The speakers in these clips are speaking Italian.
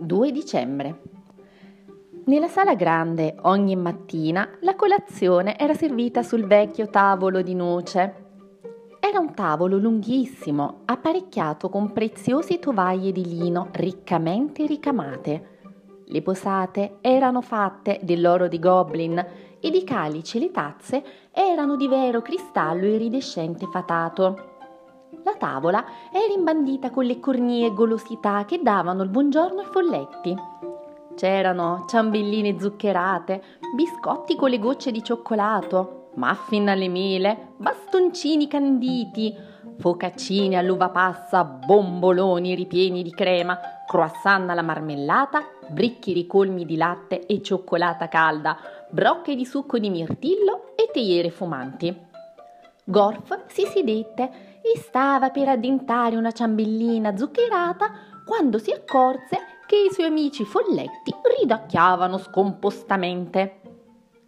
2 dicembre. Nella sala grande ogni mattina la colazione era servita sul vecchio tavolo di noce. Era un tavolo lunghissimo, apparecchiato con preziose tovaglie di lino riccamente ricamate. Le posate erano fatte dell'oro di Goblin ed i calici e le tazze erano di vero cristallo iridescente fatato. La tavola era imbandita con le cornie e golosità che davano il buongiorno ai folletti. C'erano ciambelline zuccherate, biscotti con le gocce di cioccolato, muffin alle mele, bastoncini canditi, focaccine all'uva passa, bomboloni ripieni di crema, croissant alla marmellata, bricchi ricolmi di latte e cioccolata calda, brocche di succo di mirtillo e teiere fumanti. Gorf si sedette e stava per addentare una ciambellina zuccherata quando si accorse che i suoi amici folletti ridacchiavano scompostamente.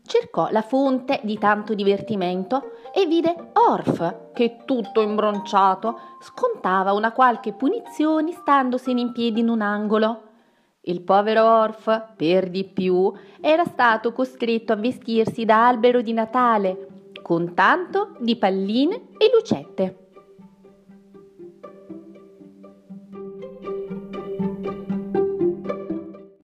Cercò la fonte di tanto divertimento e vide Orf, che tutto imbronciato scontava una qualche punizione standosene in piedi in un angolo. Il povero Orf, per di più, era stato costretto a vestirsi da albero di Natale, con tanto di palline e lucette.